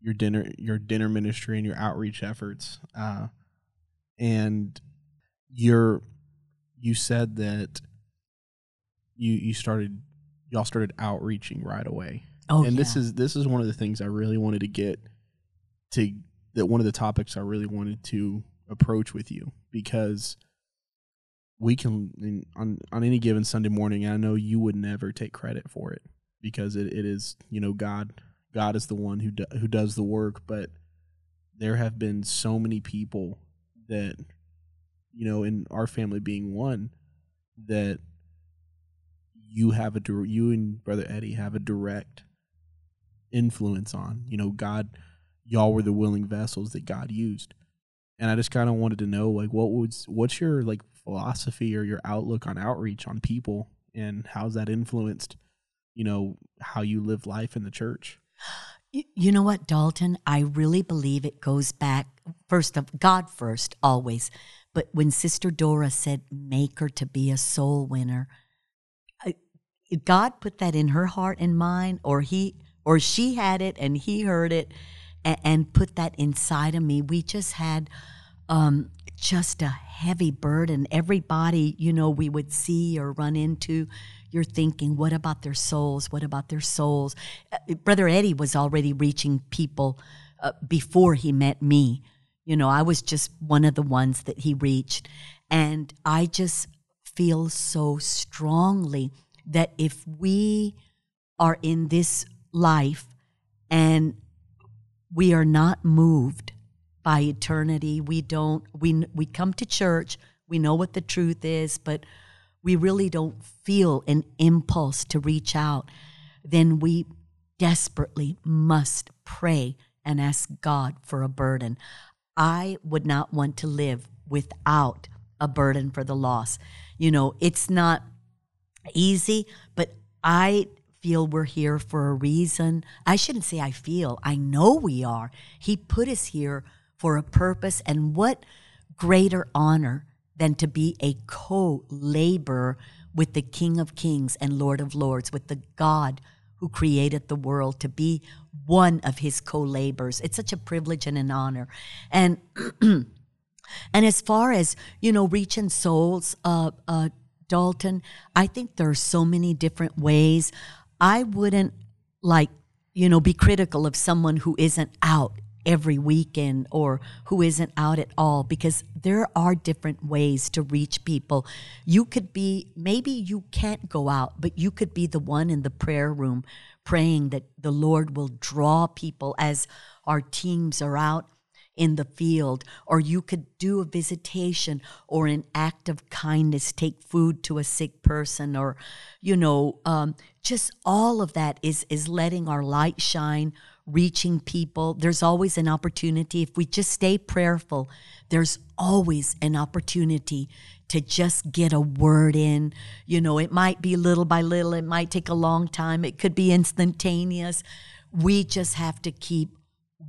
your dinner your dinner ministry and your outreach efforts, uh, and your you said that you you started y'all started outreaching right away. oh and this is this is one of the things I really wanted to get to that one of the topics I really wanted to approach with you because we can in, on on any given Sunday morning I know you would never take credit for it because it, it is you know God God is the one who do, who does the work but there have been so many people that you know in our family being one that you have a you and brother Eddie have a direct influence on. You know, God, y'all were the willing vessels that God used, and I just kind of wanted to know, like, what was what's your like philosophy or your outlook on outreach on people, and how's that influenced, you know, how you live life in the church? You, know what, Dalton? I really believe it goes back first of God first, always. But when Sister Dora said, "Make her to be a soul winner," God put that in her heart and mind, or he or she had it and he heard it, and, and put that inside of me. We just had um, just a heavy burden. Everybody, you know, we would see or run into, you're thinking, what about their souls? What about their souls? Uh, Brother Eddie was already reaching people uh, before he met me. You know, I was just one of the ones that he reached. And I just feel so strongly that if we are in this life and we are not moved by eternity. We don't we we come to church, we know what the truth is, but we really don't feel an impulse to reach out. Then we desperately must pray and ask God for a burden. I would not want to live without a burden for the lost. You know, it's not easy, but I feel we're here for a reason. I shouldn't say I feel, I know we are. He put us here for a purpose, and what greater honor than to be a co laborer with the King of Kings and Lord of Lords, with the God who created the world to be one of his co-laborers. It's such a privilege and an honor. And and as far as, you know, reaching souls, uh, uh, Dalton, I think there are so many different ways. I wouldn't like, you know, be critical of someone who isn't out every weekend or who isn't out at all because there are different ways to reach people. You could be, maybe you can't go out, but you could be the one in the prayer room praying that the Lord will draw people as our teams are out in the field, or you could do a visitation or an act of kindness, take food to a sick person, or, you know, um, just all of that is, is letting our light shine, reaching people. There's always an opportunity. If we just stay prayerful, there's always an opportunity to just get a word in. You know, it might be little by little, it might take a long time, it could be instantaneous. We just have to keep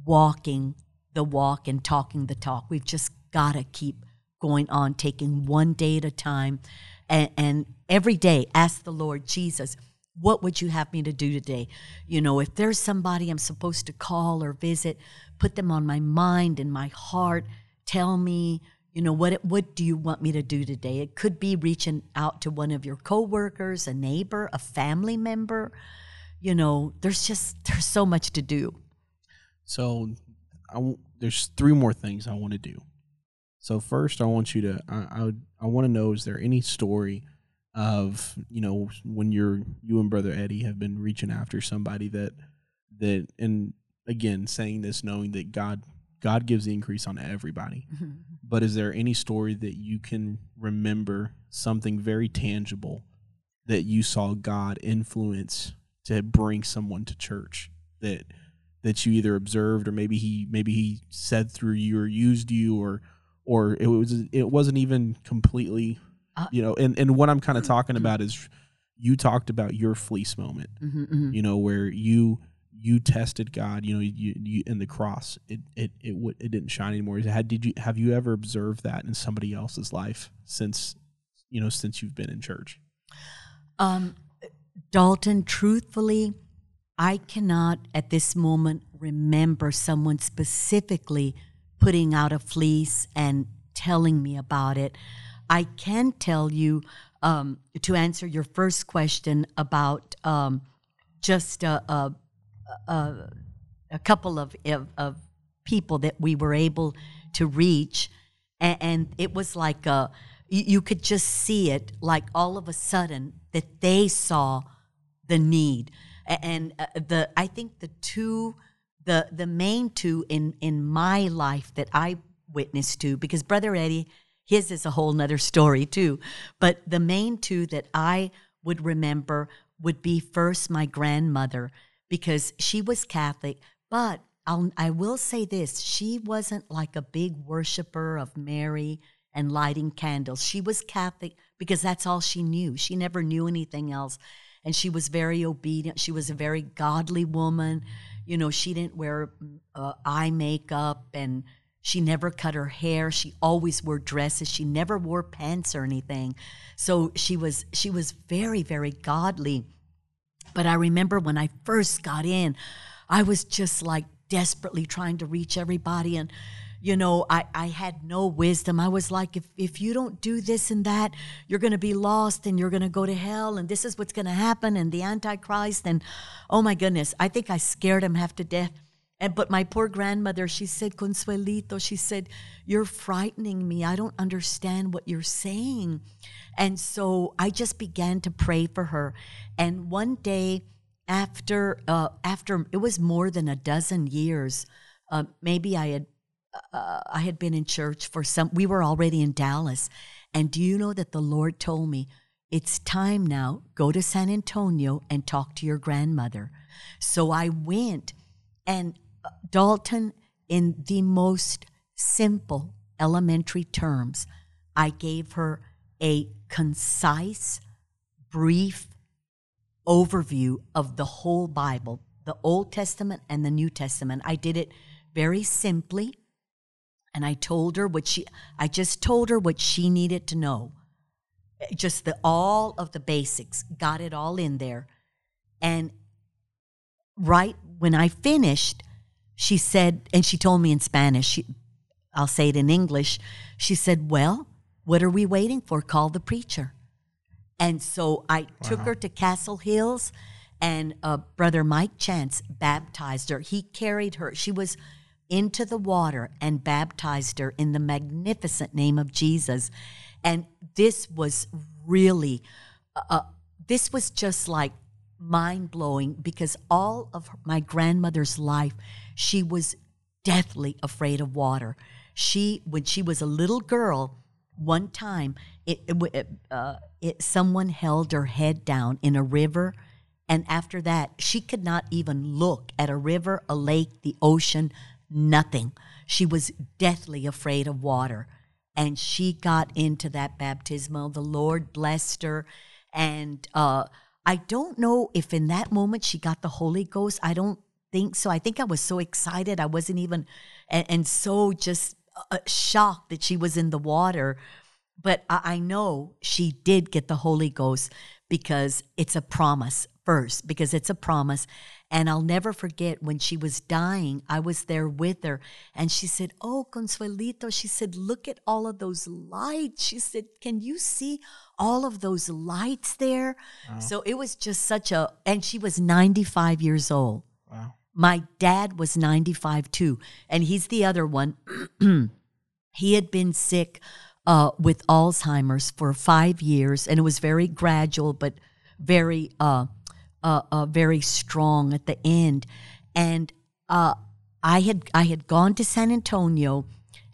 walking the walk and talking the talk. We've just got to keep going on, taking one day at a time. And, and, every day, ask the Lord, Jesus, what would you have me to do today? You know, if there's somebody I'm supposed to call or visit, put them on my mind and my heart. Tell me, you know, what, what do you want me to do today? It could be reaching out to one of your coworkers, a neighbor, a family member. You know, there's just, there's so much to do. So I w- there's three more things I want to do. So first, I want you to I I, I want to know is there any story of you know when you're you and brother Eddie have been reaching after somebody that that and again saying this knowing that God God gives the increase on everybody. Mm-hmm. But is there any story that you can remember something very tangible that you saw God influence to bring someone to church that that you either observed or maybe he maybe he said through you or used you or or it was it wasn't even completely you know and and what i'm kind of talking about is you talked about your fleece moment mm-hmm, mm-hmm. you know where you you tested god you know you, you in the cross it it it, it, it didn't shine anymore had did you have you ever observed that in somebody else's life since you know since you've been in church um dalton truthfully I cannot at this moment remember someone specifically putting out a fleece and telling me about it. I can tell you um, to answer your first question about um, just a, a, a, a couple of, of, of, people that we were able to reach. And, and it was like a, you, could just see it like all of a sudden that they saw the need and uh, the I think the two the the main two in in my life that I witnessed to because brother Eddie his is a whole nother story too but the main two that I would remember would be first my grandmother because she was Catholic but I'll, I will say this she wasn't like a big worshiper of Mary and lighting candles she was Catholic because that's all she knew she never knew anything else and she was very obedient. She was a very godly woman. You know, she didn't wear uh, eye makeup and she never cut her hair. She always wore dresses. She never wore pants or anything. So she was she was very very godly. But I remember when I first got in, I was just like desperately trying to reach everybody and you know, I, I had no wisdom. I was like, if, if you don't do this and that, you're going to be lost and you're going to go to hell and this is what's going to happen and the Antichrist. And oh my goodness, I think I scared him half to death. And, but my poor grandmother, she said, Consuelito, she said, You're frightening me. I don't understand what you're saying. And so I just began to pray for her. And one day, after, uh, after it was more than a dozen years, uh, maybe I had uh, I had been in church for some, we were already in Dallas. And do you know that the Lord told me, it's time now, go to San Antonio and talk to your grandmother. So I went, and uh, Dalton, in the most simple elementary terms, I gave her a concise, brief overview of the whole Bible, the Old Testament and the New Testament. I did it very simply and I told her what she I just told her what she needed to know. Just the all of the basics, got it all in there. And right when I finished, she said, and she told me in Spanish, she, I'll say it in English. She said, Well, what are we waiting for? Call the preacher. And so I took her to Castle Hills, and uh, Brother Mike Chance baptized her. He carried her. She was into the water and baptized her in the magnificent name of Jesus. And this was really, uh, this was just like mind blowing because all of her- my grandmother's life, she was deathly afraid of water. She, when she was a little girl, one time, it, it, uh, it, someone held her head down in a river. And after that, she could not even look at a river, a lake, the ocean, nothing. She was deathly afraid of water. And she got into that baptismal. The Lord blessed her. And uh, I don't know if in that moment she got the Holy Ghost. I don't think so. I think I was so excited. I wasn't even, and, and so just uh, shocked that she was in the water. But I, I know she did get the Holy Ghost because it's a promise first, because it's a promise. And I'll never forget when she was dying, I was there with her. And she said, Oh, Consuelito, she said, look at all of those lights. She said, Can you see all of those lights there? So it was just such a, and she was 95 years old. Wow. My dad was 95 too, and he's the other one. he had been sick uh, with Alzheimer's for five years, and it was very gradual, but very, uh, uh, uh, very strong at the end. And uh, I had I had gone to San Antonio,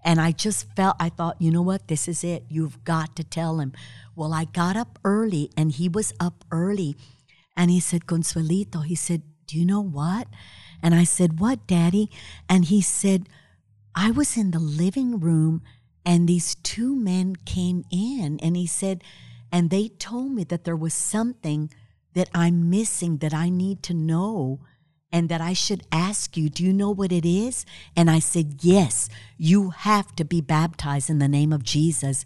and I just felt I thought, you know what, this is it. You've got to tell him. Well, I got up early, and he was up early, and he said, Consuelito, he said, do you know what? And I said, What, Daddy? And he said, I was in the living room and these two men came in and he said, and they told me that there was something that I'm missing that I need to know and that I should ask you, do you know what it is? And I said, Yes, you have to be baptized in the name of Jesus.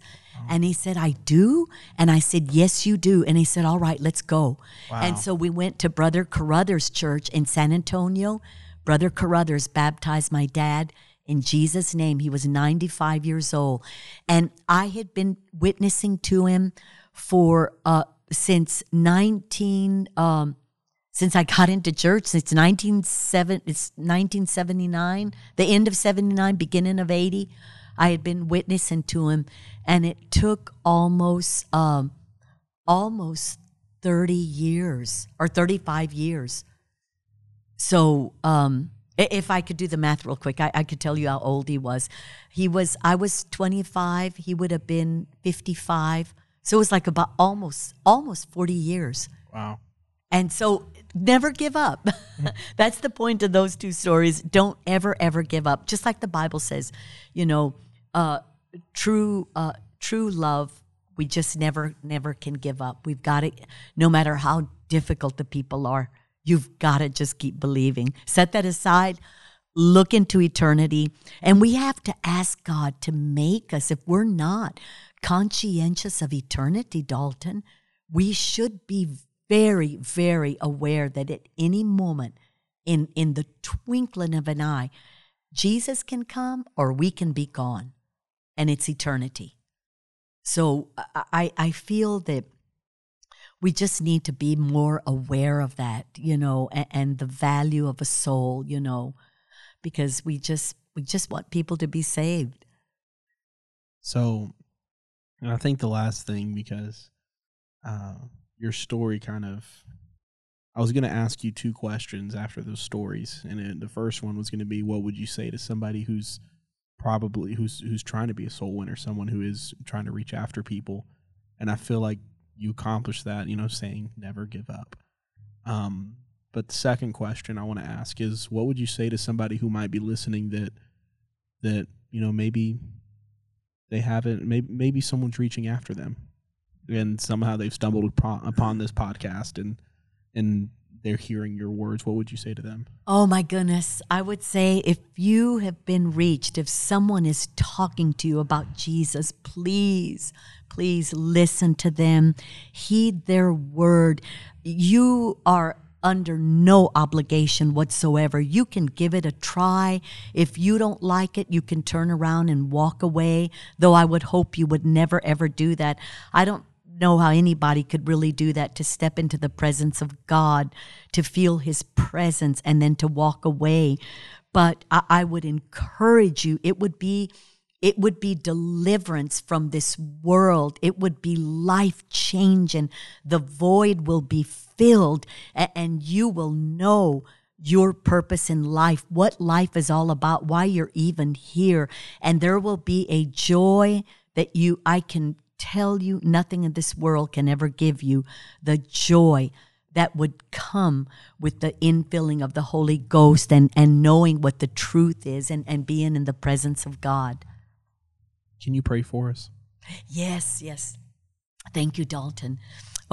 And he said, I do. And I said, Yes, you do. And he said, All right, let's go. And so we went to Brother Carruthers Church in San Antonio. Brother Carruthers baptized my dad in Jesus' name. He was 95 years old. And I had been witnessing to him for uh, since 19. Um, since I got into church, since 1970, it's 1979, the end of 79, beginning of 80, I had been witnessing to him, and it took almost um, almost 30 years or 35 years. So, um, if I could do the math real quick, I, I could tell you how old he was. He was, I was 25, he would have been 55. So it was like about almost, almost 40 years. Wow. And so never give up. That's the point of those two stories. Don't ever, ever give up. Just like the Bible says, you know, uh, true, uh, true love, we just never, never can give up. We've got to, no matter how difficult the people are, you've got to just keep believing. Set that aside. Look into eternity. And we have to ask God to make us, if we're not conscientious of eternity, Dalton, we should be very, very aware that at any moment, in, in the twinkling of an eye, Jesus can come or we can be gone, and it's eternity. So I, I feel that we just need to be more aware of that, you know, and, and the value of a soul, you know, because we just we just want people to be saved. So, I think the last thing because uh, your story kind of, I was going to ask you two questions after those stories, and it, the first one was going to be, what would you say to somebody who's probably who's who's trying to be a soul winner, someone who is trying to reach after people, and I feel like you accomplished that, you know, saying never give up. Um, but the second question I want to ask is, what would you say to somebody who might be listening that that you know maybe they haven't maybe maybe someone's reaching after them and somehow they've stumbled upon, this podcast and and they're hearing your words what would you say to them Oh my goodness. I would say if you have been reached, if someone is talking to you about Jesus, please, please listen to them, heed their word. You are under no obligation whatsoever. You can give it a try. If you don't like it, you can turn around and walk away, though I would hope you would never ever do that. I don't know how anybody could really do that to step into the presence of God, to feel his presence, and then to walk away. But I, I would encourage you, it would be it would be deliverance from this world. It would be life changing. The void will be filled, and you will know your purpose in life, what life is all about, why you're even here. And there will be a joy that you, I can tell you, nothing in this world can ever give you the joy that would come with the infilling of the Holy Ghost and, and knowing what the truth is and, and being in the presence of God. Can you pray for us? Yes, yes. Thank you, Dalton.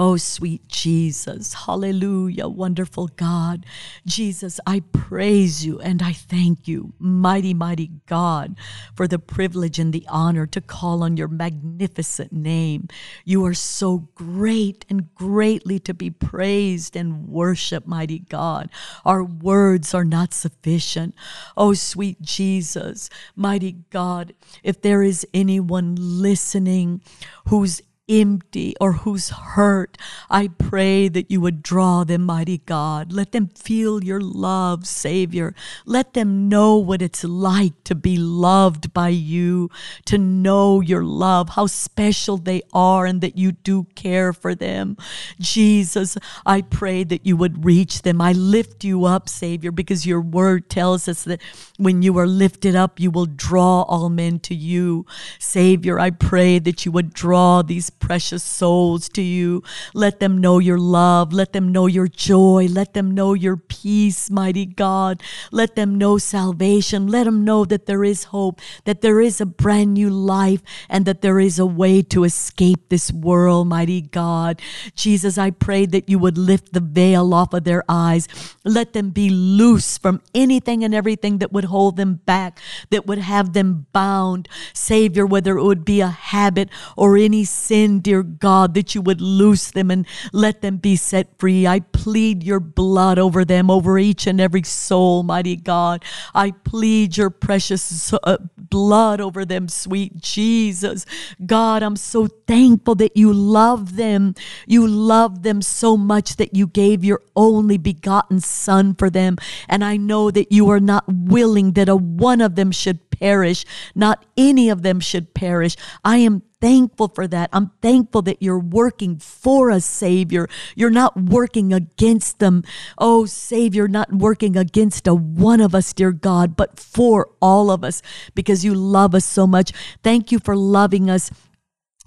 Oh, sweet Jesus. Hallelujah. Wonderful God. Jesus, I praise you and I thank you, mighty, mighty God, for the privilege and the honor to call on your magnificent name. You are so great and greatly to be praised and worshiped, mighty God. Our words are not sufficient. Oh, sweet Jesus, mighty God, if there is anyone listening who's empty or who's hurt, I pray that you would draw them, mighty God. Let them feel your love, Savior. Let them know what it's like to be loved by you, to know your love, how special they are, and that you do care for them. Jesus, I pray that you would reach them. I lift you up, Savior, because your word tells us that when you are lifted up, you will draw all men to you. Savior, I pray that you would draw these precious souls to you. Let them know your love. Let them know your joy. Let them know your peace, mighty God. Let them know salvation. Let them know that there is hope, that there is a brand new life, and that there is a way to escape this world, mighty God. Jesus, I pray that you would lift the veil off of their eyes. Let them be loose from anything and everything that would hold them back, that would have them bound. Savior, whether it would be a habit or any sin dear God, that you would loose them and let them be set free. I plead your blood over them, over each and every soul, mighty God. I plead your precious uh, blood over them, sweet Jesus. God, I'm so thankful that you love them. You love them so much that you gave your only begotten Son for them. And I know that you are not willing that a one of them should perish, not any of them should perish. I am thankful for that. I'm thankful that you're working for us, Savior. You're not working against them. Oh, Savior, not working against a one of us, dear God, but for all of us because you love us so much. Thank you for loving us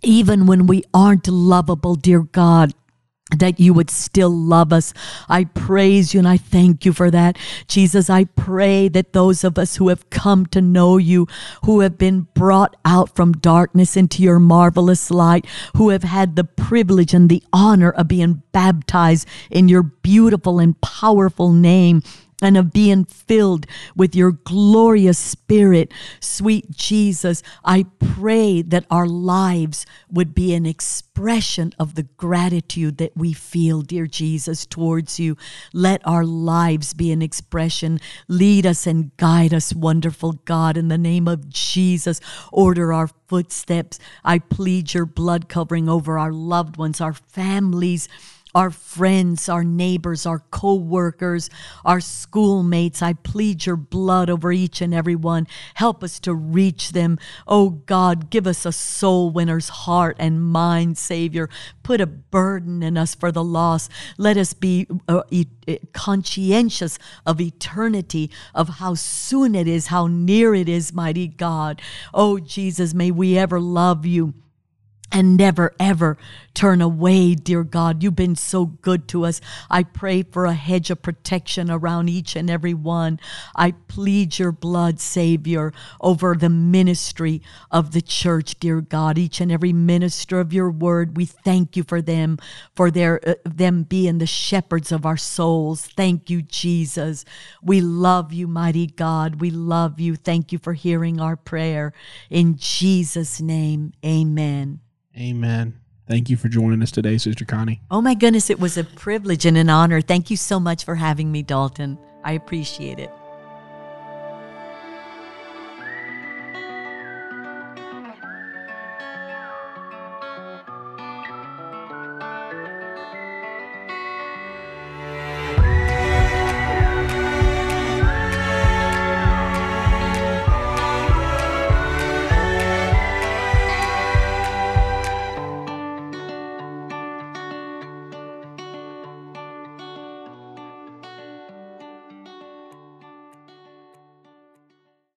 even when we aren't lovable, dear God that you would still love us. I praise you and I thank you for that. Jesus, I pray that those of us who have come to know you, who have been brought out from darkness into your marvelous light, who have had the privilege and the honor of being baptized in your beautiful and powerful name, and of being filled with your glorious spirit. Sweet Jesus, I pray that our lives would be an expression of the gratitude that we feel, dear Jesus, towards you. Let our lives be an expression. Lead us and guide us, wonderful God, in the name of Jesus. Order our footsteps. I plead your blood covering over our loved ones, our families our friends, our neighbors, our co workers, our schoolmates. I plead your blood over each and every one. Help us to reach them. Oh God, give us a soul winner's heart and mind, Savior. Put a burden in us for the lost. Let us be uh, e- conscientious of eternity, of how soon it is, how near it is, mighty God. Oh Jesus, may we ever love you and never ever turn away, dear God. You've been so good to us. I pray for a hedge of protection around each and every one. I plead your blood, Savior, over the ministry of the church, dear God. Each and every minister of your word, we thank you for them, for their uh, them being the shepherds of our souls. Thank you, Jesus. We love you, mighty God. We love you. Thank you for hearing our prayer. In Jesus' name, amen. Amen. Thank you for joining us today, Sister Connie. Oh my goodness, it was a privilege and an honor. Thank you so much for having me, Dalton. I appreciate it.